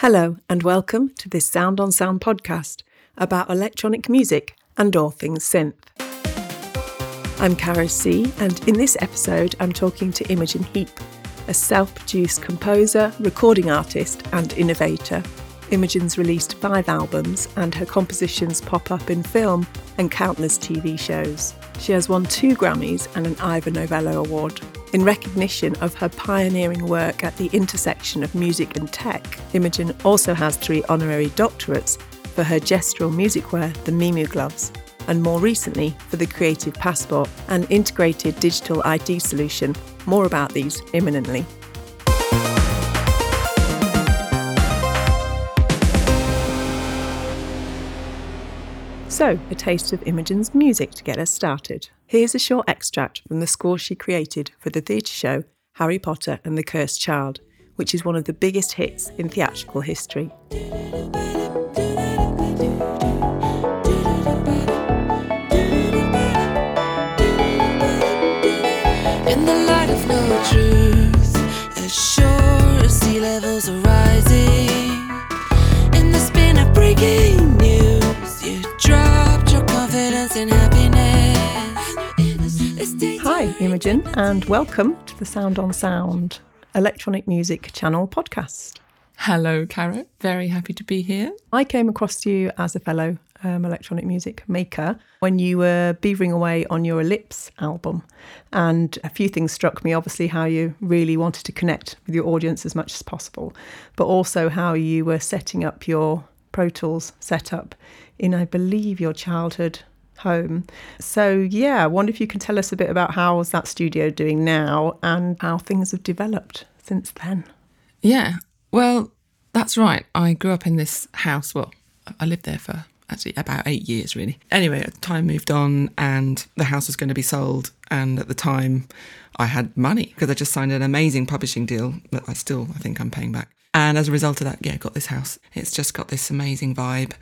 Hello, and welcome to this Sound on Sound podcast about electronic music and all things synth. I'm Cara C, and in this episode, I'm talking to Imogen Heap, a self produced composer, recording artist, and innovator. Imogen's released five albums, and her compositions pop up in film and countless TV shows. She has won two Grammys and an Ivor Novello Award. In recognition of her pioneering work at the intersection of music and tech, Imogen also has three honorary doctorates for her gestural music wear, the Mimu gloves, and more recently for the Creative Passport, an integrated digital ID solution. More about these imminently. So, a taste of Imogen's music to get us started. Here's a short extract from the score she created for the theatre show Harry Potter and the Cursed Child, which is one of the biggest hits in theatrical history. Hi, Imogen, and welcome to the Sound on Sound electronic music channel podcast. Hello, Cara. Very happy to be here. I came across you as a fellow um, electronic music maker when you were beavering away on your Ellipse album. And a few things struck me obviously, how you really wanted to connect with your audience as much as possible, but also how you were setting up your Pro Tools setup in, I believe, your childhood home. So, yeah, I wonder if you can tell us a bit about how's that studio doing now and how things have developed since then. Yeah. Well, that's right. I grew up in this house. Well, I lived there for actually about eight years, really. Anyway, time moved on and the house was going to be sold. And at the time, I had money because I just signed an amazing publishing deal that I still, I think I'm paying back. And as a result of that, yeah, got this house. It's just got this amazing vibe,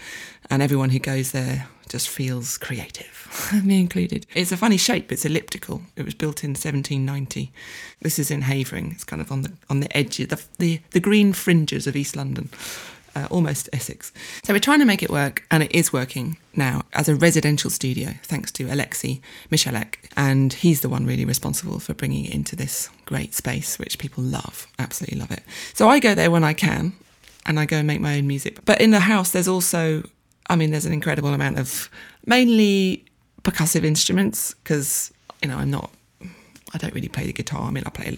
and everyone who goes there just feels creative, me included. It's a funny shape. It's elliptical. It was built in 1790. This is in Havering. It's kind of on the on the edge, the the, the green fringes of East London. Uh, almost Essex. So we're trying to make it work, and it is working now as a residential studio, thanks to Alexei Michalek. And he's the one really responsible for bringing it into this great space, which people love, absolutely love it. So I go there when I can, and I go and make my own music. But in the house, there's also, I mean, there's an incredible amount of mainly percussive instruments, because, you know, I'm not, I don't really play the guitar. I mean, I play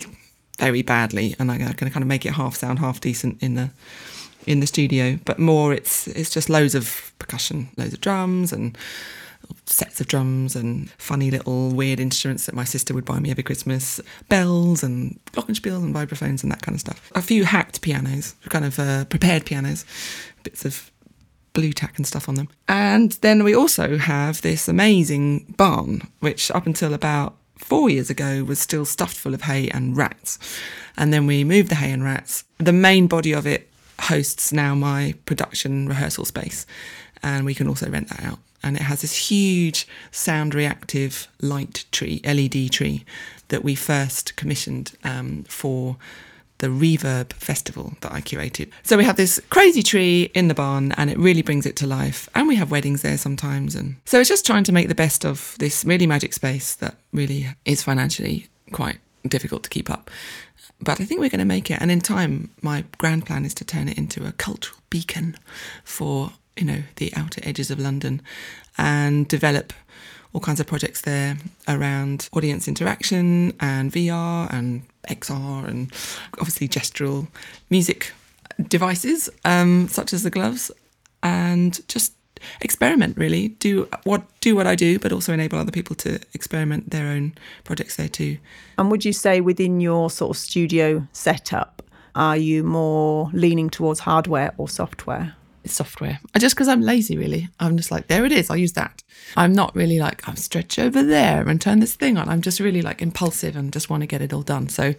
very badly, and I can kind of make it half sound, half decent in the in the studio, but more it's it's just loads of percussion, loads of drums and sets of drums and funny little weird instruments that my sister would buy me every Christmas, bells and glockenspiels and vibraphones and that kind of stuff. A few hacked pianos, kind of uh, prepared pianos, bits of blue tack and stuff on them. And then we also have this amazing barn, which up until about four years ago was still stuffed full of hay and rats. And then we moved the hay and rats. The main body of it hosts now my production rehearsal space, and we can also rent that out. And it has this huge sound reactive light tree, LED tree, that we first commissioned um, for the Reverb Festival that I curated. So we have this crazy tree in the barn and it really brings it to life. And we have weddings there sometimes. And so it's just trying to make the best of this really magic space that really is financially quite difficult to keep up. But I think we're going to make it. And in time, my grand plan is to turn it into a cultural beacon for, you know, the outer edges of London and develop all kinds of projects there around audience interaction and VR and XR and obviously gestural music devices um, such as the gloves and just experiment really. Do what do what I do but also enable other people to experiment their own projects there too. And would you say within your sort of studio setup, are you more leaning towards hardware or software? it's software. I just because I'm lazy really. I'm just like there it is I'll use that. I'm not really like I'll stretch over there and turn this thing on. I'm just really like impulsive and just want to get it all done. So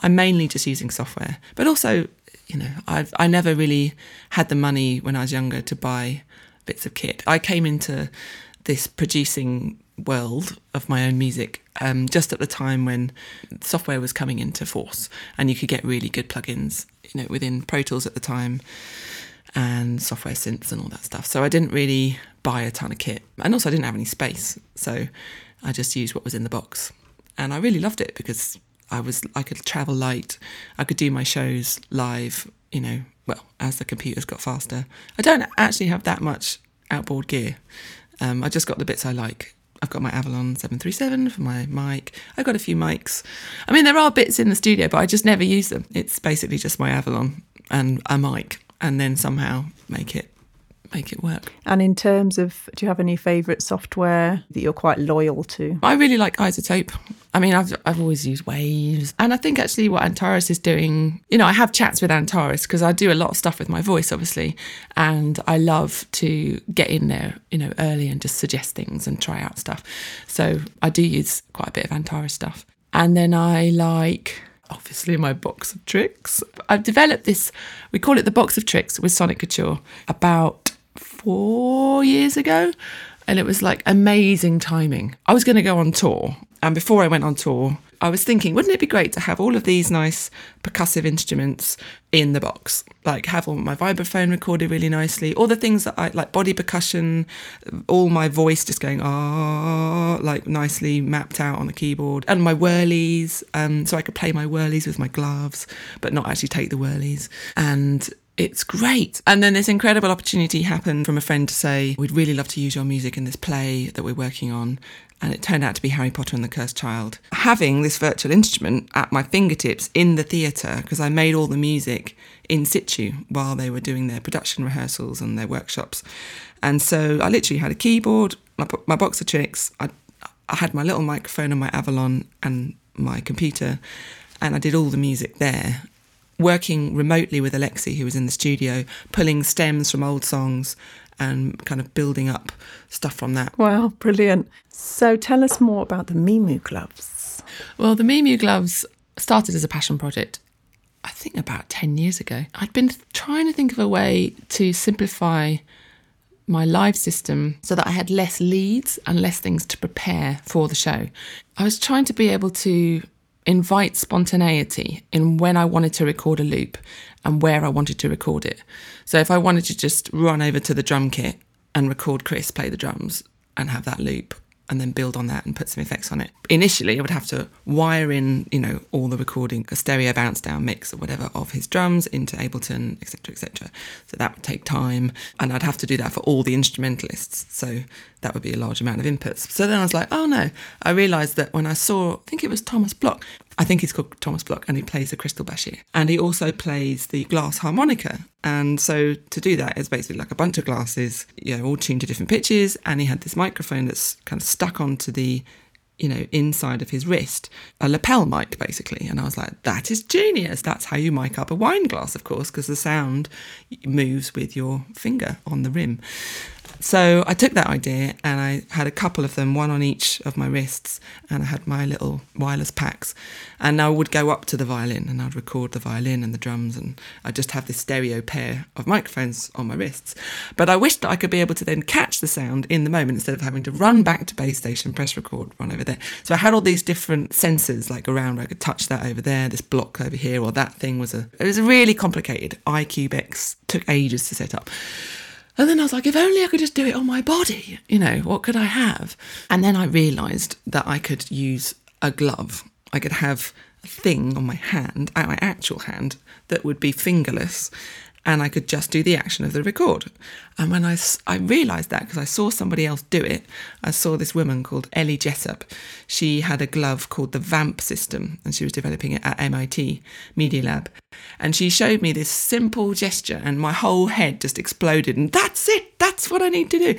I'm mainly just using software. But also you know I've I never really had the money when I was younger to buy bits of kit I came into this producing world of my own music um, just at the time when software was coming into force and you could get really good plugins, you know, within Pro Tools at the time and software synths and all that stuff. So I didn't really buy a ton of kit. And also I didn't have any space. So I just used what was in the box. And I really loved it because I was I could travel light. I could do my shows live, you know, well, as the computers got faster. I don't actually have that much outboard gear. Um, I just got the bits I like. I've got my Avalon 737 for my mic. I've got a few mics. I mean, there are bits in the studio, but I just never use them. It's basically just my Avalon and a mic, and then somehow make it make it work. And in terms of, do you have any favourite software that you're quite loyal to? I really like iZotope. I mean, I've, I've always used Waves. And I think actually what Antares is doing, you know, I have chats with Antares because I do a lot of stuff with my voice, obviously. And I love to get in there, you know, early and just suggest things and try out stuff. So I do use quite a bit of Antares stuff. And then I like obviously my box of tricks. I've developed this, we call it the box of tricks with Sonic Couture about four years ago. And it was like amazing timing. I was going to go on tour. And before I went on tour, I was thinking, wouldn't it be great to have all of these nice percussive instruments in the box? Like have all my vibraphone recorded really nicely, all the things that I like body percussion, all my voice just going ah, like nicely mapped out on the keyboard, and my whirlies, um, so I could play my whirlies with my gloves, but not actually take the whirlies. And it's great. And then this incredible opportunity happened from a friend to say, We'd really love to use your music in this play that we're working on. And it turned out to be Harry Potter and the Cursed Child. Having this virtual instrument at my fingertips in the theatre, because I made all the music in situ while they were doing their production rehearsals and their workshops. And so I literally had a keyboard, my, my box of tricks, I, I had my little microphone on my Avalon and my computer, and I did all the music there working remotely with Alexi, who was in the studio, pulling stems from old songs and kind of building up stuff from that. Wow, brilliant. So tell us more about the Mimu gloves. Well, the Mimu gloves started as a passion project, I think about 10 years ago. I'd been trying to think of a way to simplify my live system so that I had less leads and less things to prepare for the show. I was trying to be able to invite spontaneity in when I wanted to record a loop and where I wanted to record it. So if I wanted to just run over to the drum kit and record Chris play the drums and have that loop and then build on that and put some effects on it. Initially, I would have to wire in, you know, all the recording, a stereo bounce down mix or whatever of his drums into Ableton, etc., etc. So that would take time, and I'd have to do that for all the instrumentalists. So that would be a large amount of inputs. So then I was like, oh no. I realised that when I saw, I think it was Thomas Bloch, I think he's called Thomas Bloch, and he plays the cristal baschet. And he also plays the glass harmonica. And so to do that, it's basically like a bunch of glasses, you know, all tuned to different pitches. And he had this microphone that's kind of stuck onto the you know, inside of his wrist, a lapel mic basically. And I was like, that is genius. That's how you mic up a wine glass, of course, because the sound moves with your finger on the rim. So I took that idea and I had a couple of them, one on each of my wrists, and I had my little wireless packs. And I would go up to the violin and I'd record the violin and the drums, and I'd just have this stereo pair of microphones on my wrists. But I wished that I could be able to then catch the sound in the moment instead of having to run back to base station, press record, run over there. So I had all these different sensors like around where I could touch that over there, this block over here, or that thing was a. It was a really complicated. iCubeX took ages to set up. And then I was like, if only I could just do it on my body, you know, what could I have? And then I realised that I could use a glove. I could have a thing on my hand, my actual hand, that would be fingerless and I could just do the action of the record. And when I, I realised that because I saw somebody else do it, I saw this woman called Elly Jessop. She had a glove called the VAMP system and she was developing it at MIT Media Lab. And she showed me this simple gesture and my whole head just exploded and that's it, that's what I need to do.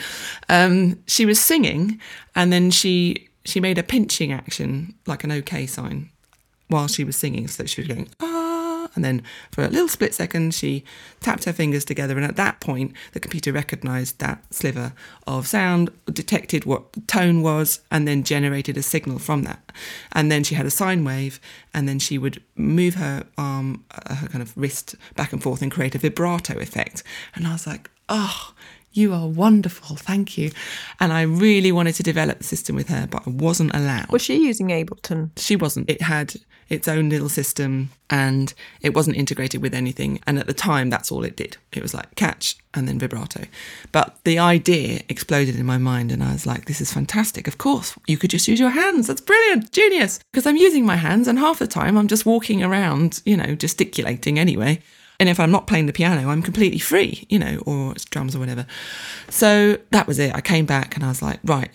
Um, she was singing and then she she made a pinching action like an OK sign while she was singing. So she was going, ah and then for a little split second, she tapped her fingers together. And at that point, the computer recognized that sliver of sound, detected what the tone was, and then generated a signal from that. And then she had a sine wave, and then she would move her arm, uh, her kind of wrist back and forth and create a vibrato effect. And I was like, oh, You are wonderful. Thank you. And I really wanted to develop the system with her, but I wasn't allowed. Was she using Ableton? She wasn't. It had its own little system and it wasn't integrated with anything. And at the time, that's all it did. It was like catch and then vibrato. But the idea exploded in my mind and I was like, this is fantastic. Of course, you could just use your hands. That's brilliant. Genius. Because I'm using my hands and half the time I'm just walking around, you know, gesticulating anyway. And if I'm not playing the piano, I'm completely free, you know, or it's drums or whatever. So that was it. I came back and I was like, right,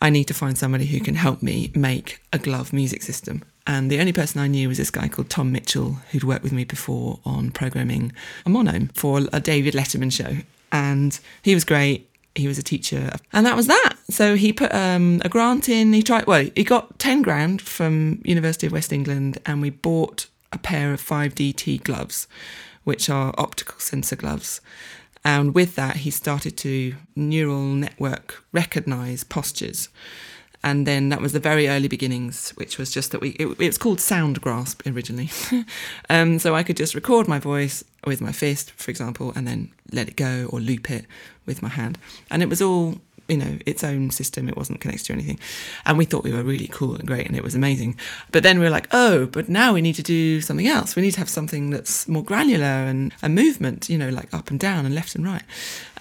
I need to find somebody who can help me make a glove music system. And the only person I knew was this guy called Tom Mitchell, who'd worked with me before on programming a monome for a David Letterman show. And he was great. He was a teacher. And that was that. So he put um, a grant in. He tried, well, he got 10 grand from University of West England and we bought a pair of 5DT gloves, which are optical sensor gloves. And with that, he started to neural network recognize postures. And then that was the very early beginnings, which was just that we, it, it was called Sound Grasp originally. um, so I could just record my voice with my fist, for example, and then let it go or loop it with my hand. And it was all you know, its own system. It wasn't connected to anything. And we thought we were really cool and great and it was amazing. But then we were like, oh, but now we need to do something else. We need to have something that's more granular and a movement, you know, like up and down and left and right.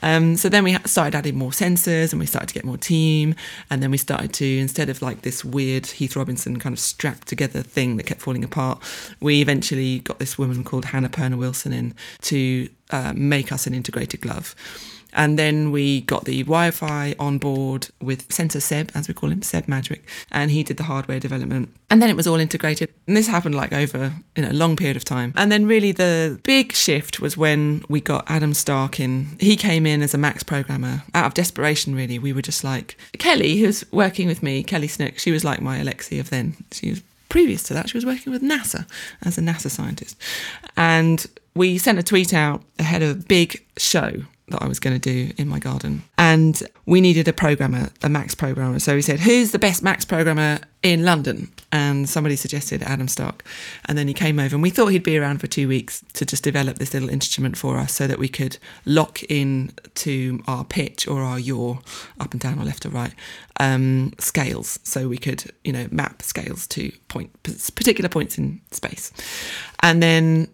Um, so then we started adding more sensors and we started to get more team. And then we started to, instead of like this weird Heath Robinson kind of strapped together thing that kept falling apart, we eventually got this woman called Hannah Perner Wilson in to uh, make us an integrated glove. And then we got the Wi Fi on board with Sensor Seb, as we call him, Seb Madgwick, and he did the hardware development. And then it was all integrated. And this happened like over you know, a long period of time. And then really the big shift was when we got Adam Stark in. He came in as a Max programmer out of desperation, really. We were just like, Kelly, who's working with me, Kelly Snook, she was like my Alexi of then. She was previous to that, she was working with NASA as a NASA scientist. And we sent a tweet out ahead of a big show that I was going to do in my garden. And we needed a programmer, a Max programmer. So we said, Who's the best Max programmer in London? And somebody suggested Adam Stark. And then he came over, and we thought he'd be around for two weeks to just develop this little instrument for us so that we could lock in to our pitch or our yaw, up and down or left or right, um, scales. So we could, you know, map scales to point particular points in space. And then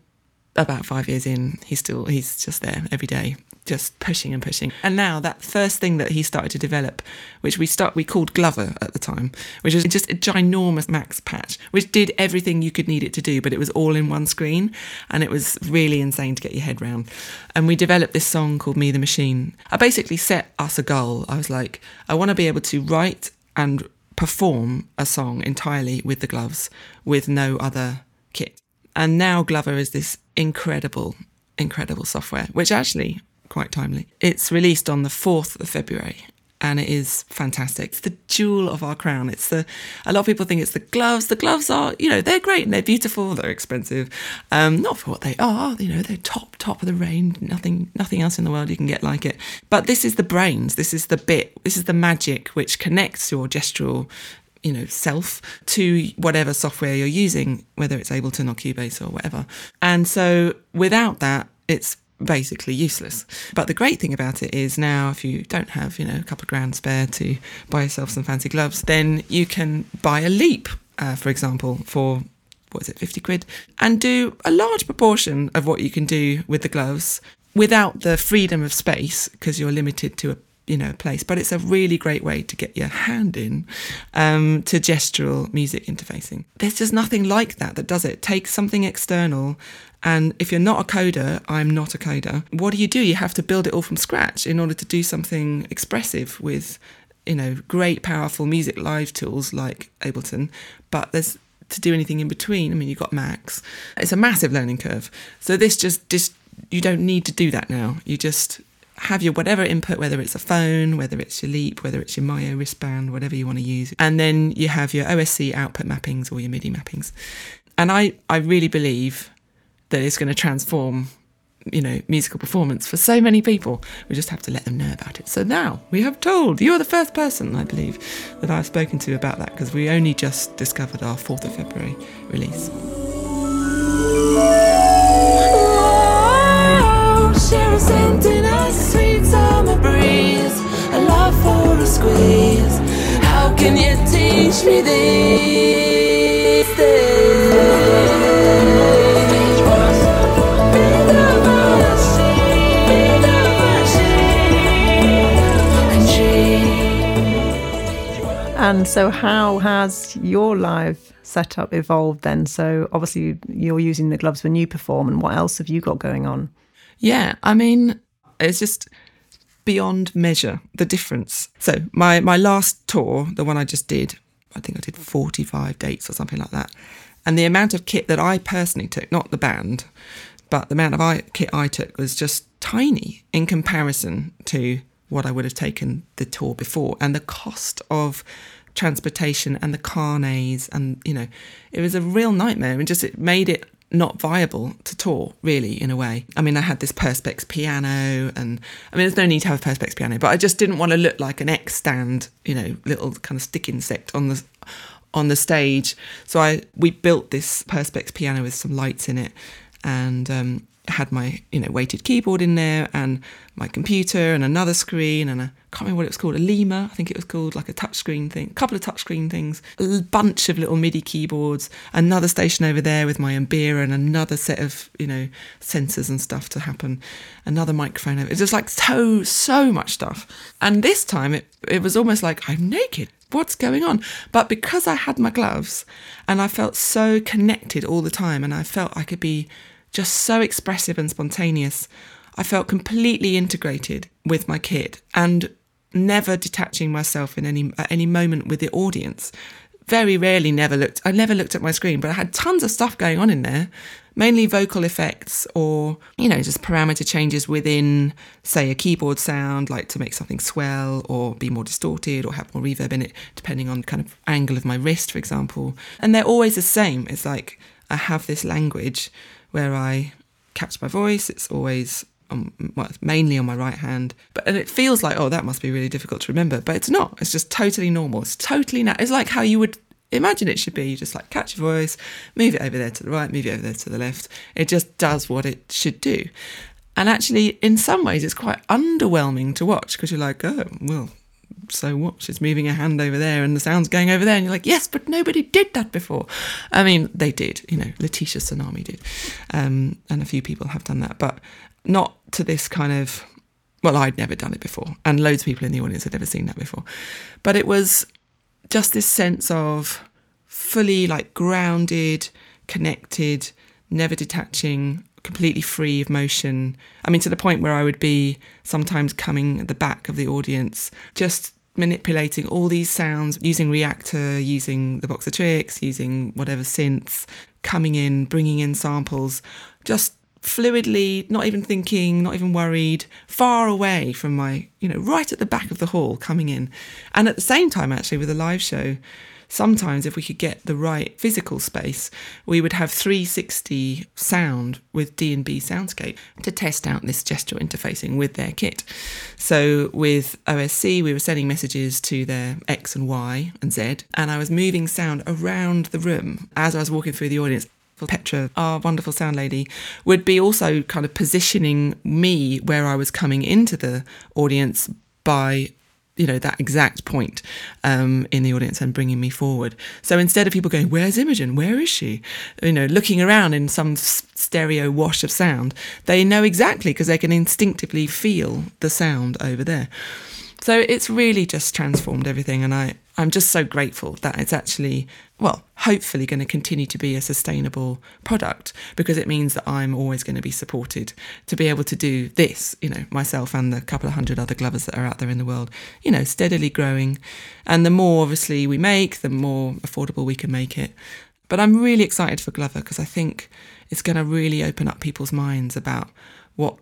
about five years in, he's still he's just there every day, just pushing and pushing. And now that first thing that he started to develop, which we start we called Glover at the time, which was just a ginormous max patch, which did everything you could need it to do, but it was all in one screen, and it was really insane to get your head round. And we developed this song called Me the Machine. I basically set us a goal. I was like, I want to be able to write and perform a song entirely with the gloves, with no other kit. And now Glover is this incredible, incredible software, which actually quite timely. It's released on the 4th of February and it is fantastic. It's the jewel of our crown. It's the a lot of people think it's the gloves. The gloves are, you know, they're great and they're beautiful. They're expensive, um, not for what they are. You know, they're top top of the range. Nothing nothing else in the world you can get like it. But this is the brains. This is the bit. This is the magic which connects your gestural you know self to whatever software you're using whether it's ableton or cubase or whatever and so without that it's basically useless. But the great thing about it is now if you don't have you know a couple of grand spare to buy yourself some fancy gloves then you can buy a leap uh, for example for what is it 50 quid? And do a large proportion of what you can do with the gloves without the freedom of space because you're limited to a you know place. But it's a really great way to get your hand in um, to gestural music interfacing. There's just nothing like that that does it. Take something external and if you're not a coder i'm not a coder. What do you do? You have to build it all from scratch in order to do something expressive with you know great powerful music live tools like ableton. But there's to do anything in between i mean you've got max it's a massive learning curve. So this just just you don't need to do that now. You just have your whatever input, whether it's a phone, whether it's your Leap, whether it's your Myo wristband, whatever you want to use. And then you have your OSC output mappings or your MIDI mappings. And I, I really believe that is going to transform you know, musical performance for so many people. We just have to let them know about it. So now we have told. You're the first person, I believe, that I've spoken to about that because we only just discovered our 4th of February release. And so, how has your live setup evolved then? So, obviously, you're using the gloves when you perform, and what else have you got going on? Yeah, I mean, it's just beyond measure the difference. So my my last tour, the one I just did, I think I did 45 dates or something like that. And the amount of kit that I personally took, not the band, but the amount of I, kit I took was just tiny in comparison to what I would have taken the tour before. And the cost of transportation and the carnets and you know it was a real nightmare and just it made it not viable to tour, really, in a way. I mean, I had this Perspex piano, and I mean, there's no need to have a Perspex piano, but I just didn't want to look like an X stand, you know, little kind of stick insect on the on the stage. So I we built this Perspex piano with some lights in it, and um, had my you know weighted keyboard in there and my computer and another screen and a can't remember what it was called a Lemur I think it was called like a touchscreen thing a couple of touchscreen things a bunch of little MIDI keyboards another station over there with my Ambira and another set of you know sensors and stuff to happen another microphone it was just like so so much stuff and this time it it was almost like I'm naked what's going on? But because I had my gloves and I felt so connected all the time and I felt I could be just so expressive and spontaneous. I felt completely integrated with my kid and never detaching myself in any at any moment with the audience. Very rarely never looked I never looked at my screen, but I had tons of stuff going on in there, mainly vocal effects or, you know, just parameter changes within say a keyboard sound like to make something swell or be more distorted or have more reverb in it depending on kind of angle of my wrist for example. And they're always the same. It's like I have this language where I catch my voice. It's always on, well, mainly on my right hand, but and it feels like oh that must be really difficult to remember, but it's not. It's just totally normal. It's totally na- It's like how you would imagine it should be. You just like catch your voice, move it over there to the right, move it over there to the left. It just does what it should do. And actually, in some ways, it's quite underwhelming to watch because you're like, oh, well, so what? She's moving a hand over there and the sound's going over there. And you're like, yes, but nobody did that before. I mean, they did, you know, Laetitia Sonami did. Um, and a few people have done that, but not to this kind of, well, I'd never done it before. And loads of people in the audience had never seen that before. But it was just this sense of fully like grounded, connected, never detaching, completely free of motion. I mean, to the point where I would be sometimes coming at the back of the audience, just manipulating all these sounds using Reaktor, using the box of tricks, using whatever synths, coming in, bringing in samples, just fluidly, not even thinking, not even worried, far away from my, you know, right at the back of the hall coming in. And at the same time, actually, with a live show, sometimes if we could get the right physical space we would have 360 sound with d&b soundscape to test out this gesture interfacing with their kit so with osc we were sending messages to their x and y and z and i was moving sound around the room as i was walking through the audience Petra, our wonderful sound lady, would be also kind of positioning me where I was coming into the audience by you know that exact point um, in the audience and bringing me forward. So instead of people going, "Where's Imogen? Where is she?" you know, looking around in some stereo wash of sound, they know exactly because they can instinctively feel the sound over there. So it's really just transformed everything, and I I'm just so grateful that it's actually well, hopefully going to continue to be a sustainable product because it means that I'm always going to be supported to be able to do this, you know, myself and the couple of hundred other glovers that are out there in the world, you know, steadily growing. And the more obviously we make, the more affordable we can make it. But I'm really excited for Glover because I think it's going to really open up people's minds about what,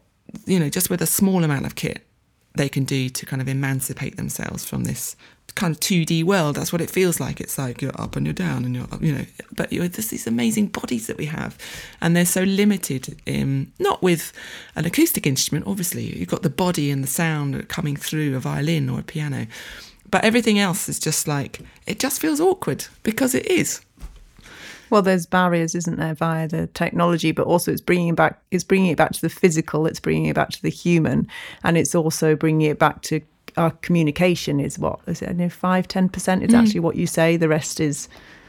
you know, just with a small amount of kit, they can do to kind of emancipate themselves from this kind of 2D world. That's what it feels like. It's like you're up and you're down and you're, you know, but you're there's these amazing bodies that we have, and they're so limited. In, not with an acoustic instrument, obviously. You've got the body and the sound coming through a violin or a piano, but everything else is just like it just feels awkward because it is. Well, there's barriers, isn't there, via the technology, but also it's bringing it back. It's bringing it back to the physical. It's bringing it back to the human, and it's also bringing it back to our communication is what is it? I know five, ten percent is hmm. actually what you say. The rest is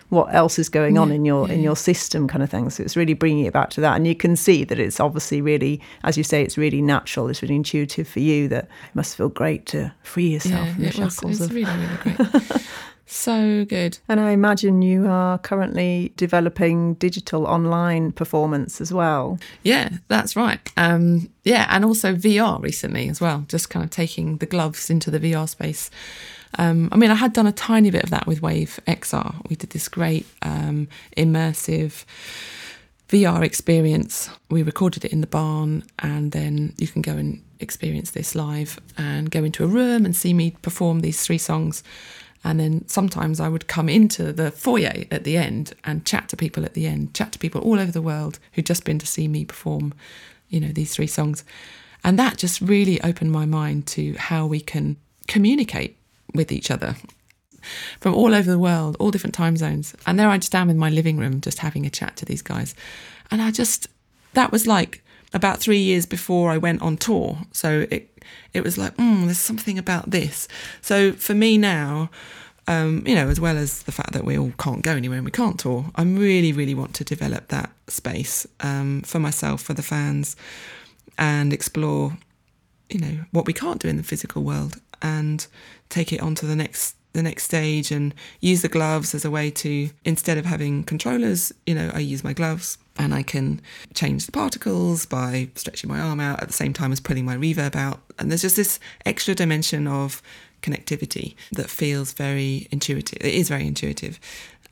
what else is going on in your yeah, in your system, kind of thing. So it's really bringing it back to that, and you can see that it's obviously really, as you say, it's really natural. It's really intuitive for you. That it must feel great to free yourself Yeah, from the it was, shackles it's of. really, really great. so good. And I imagine you are currently developing digital online performance as well. Yeah, that's right. Um, yeah, and also VR recently as well, just kind of taking the gloves into the VR space. Um, I mean, I had done a tiny bit of that with Wave XR. We did this great um, immersive VR experience. We recorded it in the barn, and then you can go and experience this live and go into a room and see me perform these three songs. And then sometimes I would come into the foyer at the end and chat to people at the end, chat to people all over the world who'd just been to see me perform, you know, these three songs. And that just really opened my mind to how we can communicate with each other from all over the world, all different time zones. And there I just am in my living room, just having a chat to these guys. And I just, that was like about three years before I went on tour. So it, it was like, mm, there's something about this. So for me now, um, you know, as well as the fact that we all can't go anywhere and we can't tour, I really, really want to develop that space um, for myself, for the fans, and explore you know what we can't do in the physical world and take it on to the next the next stage and use the gloves as a way to instead of having controllers you know i use my gloves and i can change the particles by stretching my arm out at the same time as pulling my reverb out. And there's just this extra dimension of connectivity that feels very intuitive. It is very intuitive.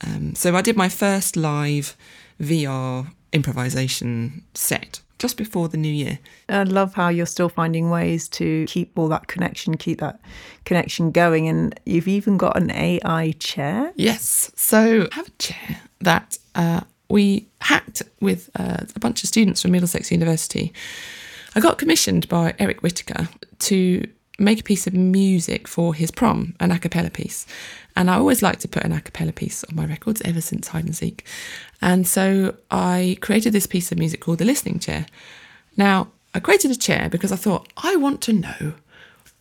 Um, so i did my first live vr improvisation set just before the new year I love how you're still finding ways to keep all that connection, keep that connection going. And you've even got an AI chair. Yes. So I have a chair that uh, we hacked with uh, a bunch of students from Middlesex University. I got commissioned by Eric Whitacre to make a piece of music for his prom, an a cappella piece. And I always like to put an a cappella piece on my records ever since hide and seek. And so I created this piece of music called The Listening Chair. Now, I created a chair because I thought, I want to know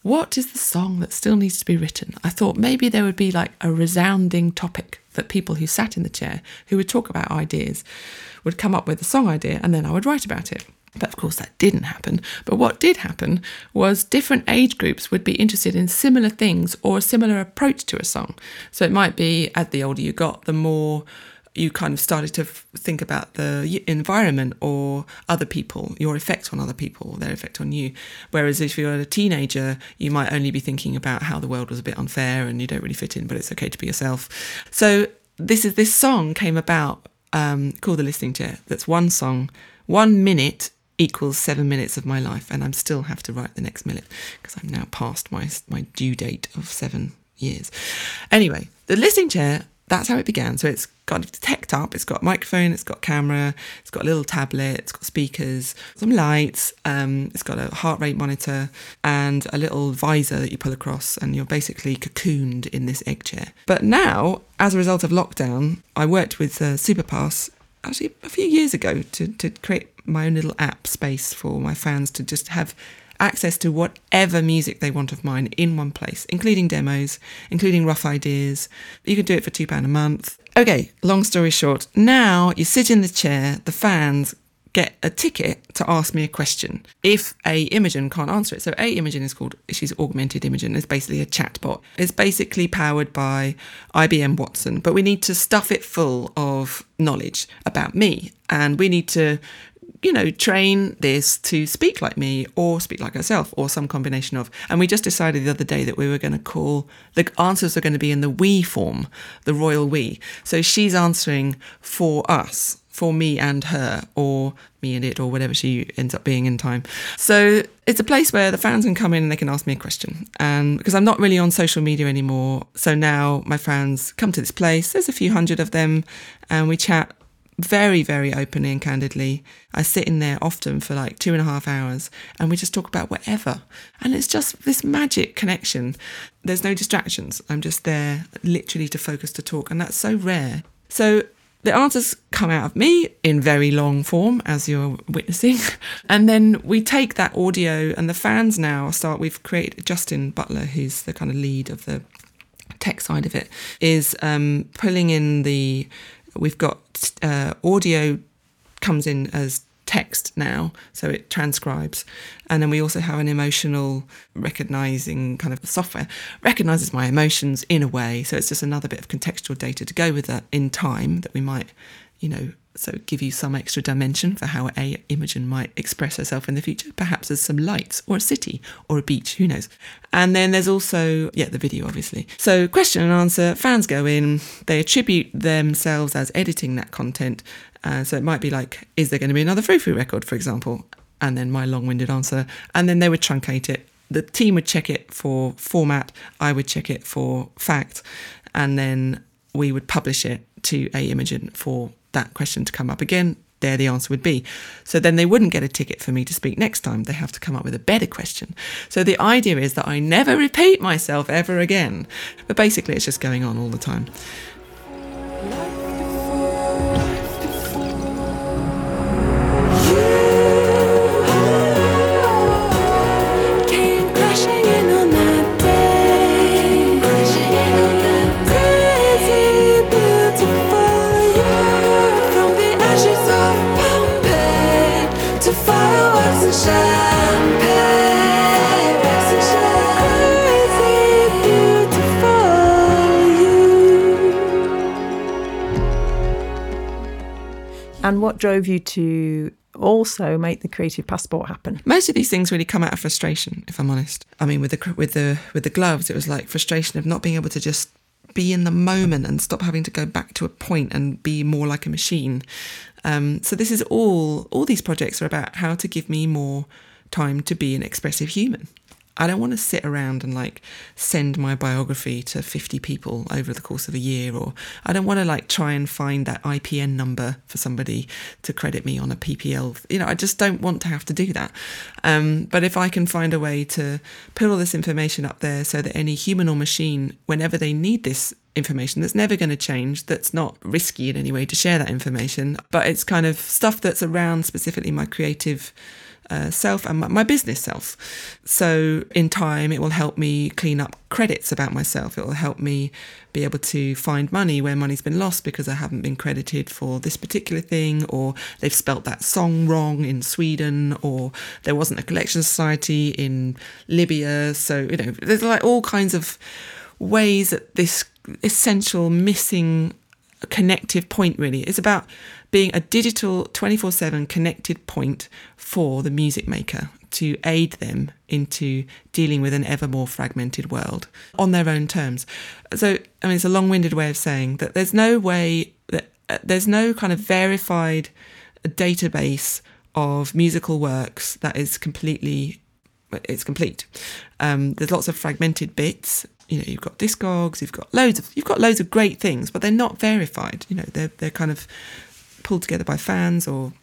what is the song that still needs to be written? I thought maybe there would be like a resounding topic that people who sat in the chair, who would talk about ideas, would come up with a song idea and then I would write about it. But of course, that didn't happen. But what did happen was different age groups would be interested in similar things or a similar approach to a song. So it might be as the older you got, the more you kind of started to f- think about the environment or other people, your effect on other people, their effect on you. Whereas if you're a teenager, you might only be thinking about how the world was a bit unfair and you don't really fit in, but it's okay to be yourself. So this is this song came about um, called the Listening Chair. That's one song, one minute equals seven minutes of my life, and I'm still have to write the next minute because I'm now past my my due date of seven years. Anyway, the listening chair. That's how it began. So it's got a tech up. It's got a microphone. It's got camera. It's got a little tablet. It's got speakers, some lights. Um, it's got a heart rate monitor and a little visor that you pull across, and you're basically cocooned in this egg chair. But now, as a result of lockdown, I worked with uh, Superpass actually a few years ago to, to create my own little app space for my fans to just have access to whatever music they want of mine in one place, including demos, including rough ideas. You can do it for £2 a month. Okay, long story short, now you sit in the chair, the fans get a ticket to ask me a question if a Imogen can't answer it. So a Imogen is called she's augmented Imogen. It's basically a chatbot. It's basically powered by IBM Watson, but we need to stuff it full of knowledge about me, and we need to you know, train this to speak like me or speak like herself or some combination of. And we just decided the other day that we were going to call the answers are going to be in the we form, the royal we. So she's answering for us, for me and her, or me and it, or whatever she ends up being in time. So it's a place where the fans can come in and they can ask me a question. And because I'm not really on social media anymore, so now my fans come to this place. There's a few hundred of them, and we chat very, very openly and candidly. I sit in there often for like two and a half hours and we just talk about whatever. And it's just this magic connection. There's no distractions. I'm just there literally to focus to talk. And that's so rare. So the answers come out of me in very long form, as you're witnessing. And then we take that audio, and the fans now start. We've created Justin Butler, who's the kind of lead of the tech side of it, is um, pulling in the. We've got uh, audio comes in as text now, so it transcribes. And then we also have an emotional recognizing kind of software, recognizes my emotions in a way. So it's just another bit of contextual data to go with that in time that we might, you know, so give you some extra dimension for how a Imogen might express herself in the future. Perhaps as some lights or a city or a beach, who knows? And then there's also yeah the video obviously. So question and answer. Fans go in, they attribute themselves as editing that content. Uh, so it might be like, is there going to be another Frou Frou record, for example? And then my long-winded answer, and then they would truncate it. The team would check it for format. I would check it for fact, and then we would publish it to A Imogen for that question to come up again, there the answer would be. So then they wouldn't get a ticket for me to speak next time. They have to come up with a better question. So the idea is that I never repeat myself ever again. But basically, it's just going on all the time. And what drove you to also make the creative passport happen? Most of these things really come out of frustration, if I'm honest. I mean, with the with the with the gloves, it was like frustration of not being able to just be in the moment and stop having to go back to a point and be more like a machine. Um, so this is all all these projects are about how to give me more time to be an expressive human. I don't want to sit around and like send my biography to 50 people over the course of a year, or I don't want to like try and find that IPN number for somebody to credit me on a PPL. You know, I just don't want to have to do that. Um, but if I can find a way to put all this information up there so that any human or machine, whenever they need this information that's never going to change, that's not risky in any way to share that information, but it's kind of stuff that's around specifically my creative uh, self and my, my business self. So, in time, it will help me clean up credits about myself. It will help me be able to find money where money's been lost because I haven't been credited for this particular thing, or they've spelt that song wrong in Sweden, or there wasn't a collection society in Libya. So, you know, there's like all kinds of ways that this essential missing connective point really is about being a digital 24/7 connected point for the music maker to aid them into dealing with an ever more fragmented world on their own terms. So I mean it's a long-winded way of saying that there's no way that uh, there's no kind of verified database of musical works that is completely it's complete. Um, there's lots of fragmented bits. You know, you've got Discogs, you've got loads of you've got loads of great things, but they're not verified. You know, they're they're kind of pulled together by fans or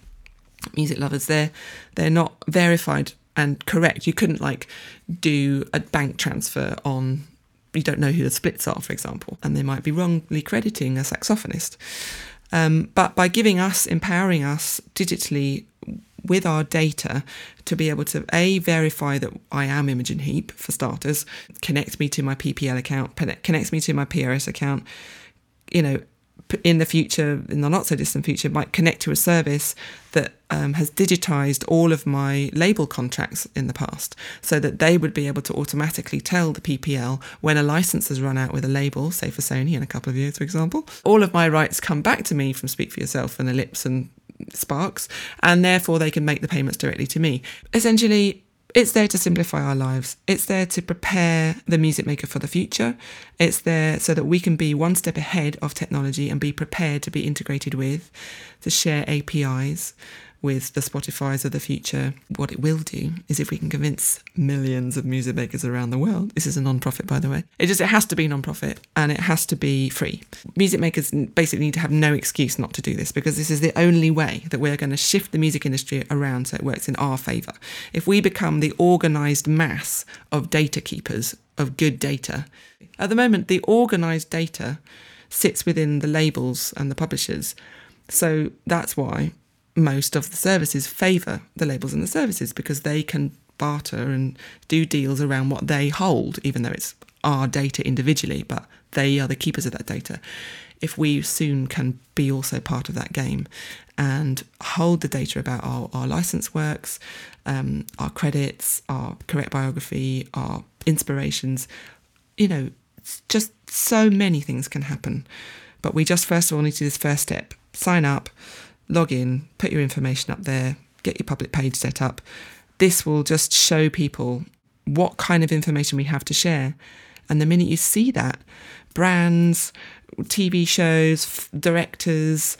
music lovers. They're they're not verified and correct. You couldn't like do a bank transfer on you don't know who the splits are, for example, and they might be wrongly crediting a saxophonist. Um, but by giving us, empowering us digitally with our data to be able to a verify that I am Imogen Heap for starters, connect me to my PPL account, connects me to my PRS account, you know, in the future, in the not so distant future, might connect to a service that um, has digitized all of my label contracts in the past so that they would be able to automatically tell the PPL when a license has run out with a label, say for Sony in a couple of years, for example. All of my rights come back to me from Speak for Yourself and Ellipse and Sparks, and therefore they can make the payments directly to me. Essentially, it's there to simplify our lives. It's there to prepare the music maker for the future. It's there so that we can be one step ahead of technology and be prepared to be integrated with, to share APIs with the Spotify's of the future. What it will do is if we can convince millions of music makers around the world, this is a non-profit by the way, it just it has to be non-profit and it has to be free. Music makers basically need to have no excuse not to do this because this is the only way that we're going to shift the music industry around so it works in our favour. If we become the organised mass of data keepers of good data, at the moment the organised data sits within the labels and the publishers. So that's why most of the services favour the labels and the services because they can barter and do deals around what they hold, even though it's our data individually, but they are the keepers of that data. If we soon can be also part of that game and hold the data about our, our license works, um, our credits, our correct biography, our inspirations, you know, just so many things can happen. But we just first of all need to do this first step sign up, log in, put your information up there, get your public page set up. This will just show people what kind of information we have to share. And the minute you see that, brands, TV shows, directors,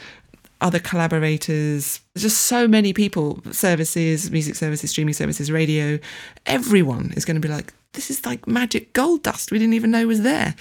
other collaborators, just so many people, services, music services, streaming services, radio, everyone is going to be like, this is like magic gold dust we didn't even know was there.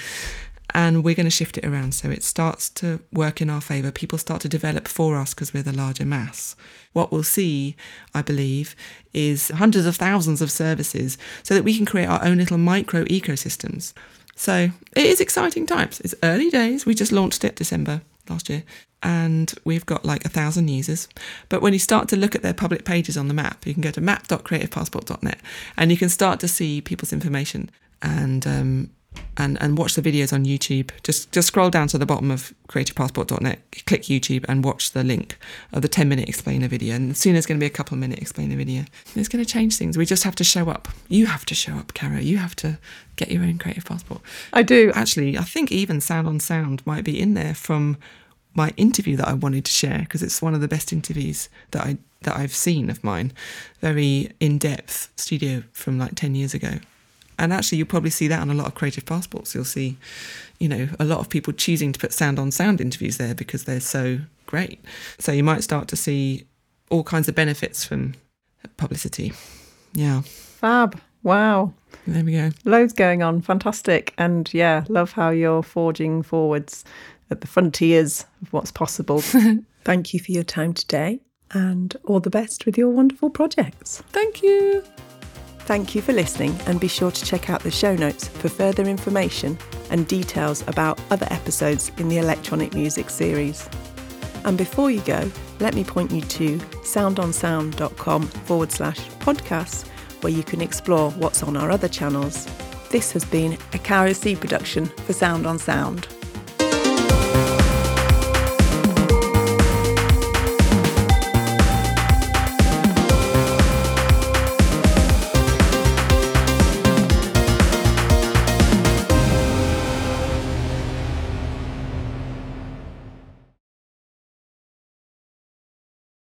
And we're going to shift it around so it starts to work in our favour. People start to develop for us because we're the larger mass. What we'll see, I believe, is hundreds of thousands of services so that we can create our own little micro ecosystems. So it is exciting times. It's early days. We just launched it December last year and we've got like a thousand users. But when you start to look at their public pages on the map, you can go to map.creativepassport.net and you can start to see people's information and um, and and watch the videos on YouTube. Just just scroll down to the bottom of creativepassport.net, click YouTube, and watch the link of the 10 minute explainer video. And soon there's going to be a couple minute explainer video. It's going to change things. We just have to show up. You have to show up, Cara. You have to get your own creative passport. I do. Actually, I think even Sound on Sound might be in there from my interview that I wanted to share because it's one of the best interviews that I that I've seen of mine. Very in depth studio from like 10 years ago. And actually, you'll probably see that on a lot of creative passports. You'll see, you know, a lot of people choosing to put sound on sound interviews there because they're so great. So you might start to see all kinds of benefits from publicity. Yeah. Fab. Wow. There we go. Loads going on. Fantastic. And yeah, love how you're forging forwards at the frontiers of what's possible. Thank you for your time today and all the best with your wonderful projects. Thank you. Thank you for listening and be sure to check out the show notes for further information and details about other episodes in the electronic music series. And before you go, let me point you to soundonsound.com forward slash podcasts where you can explore what's on our other channels. This has been a Cara C production for Sound on Sound.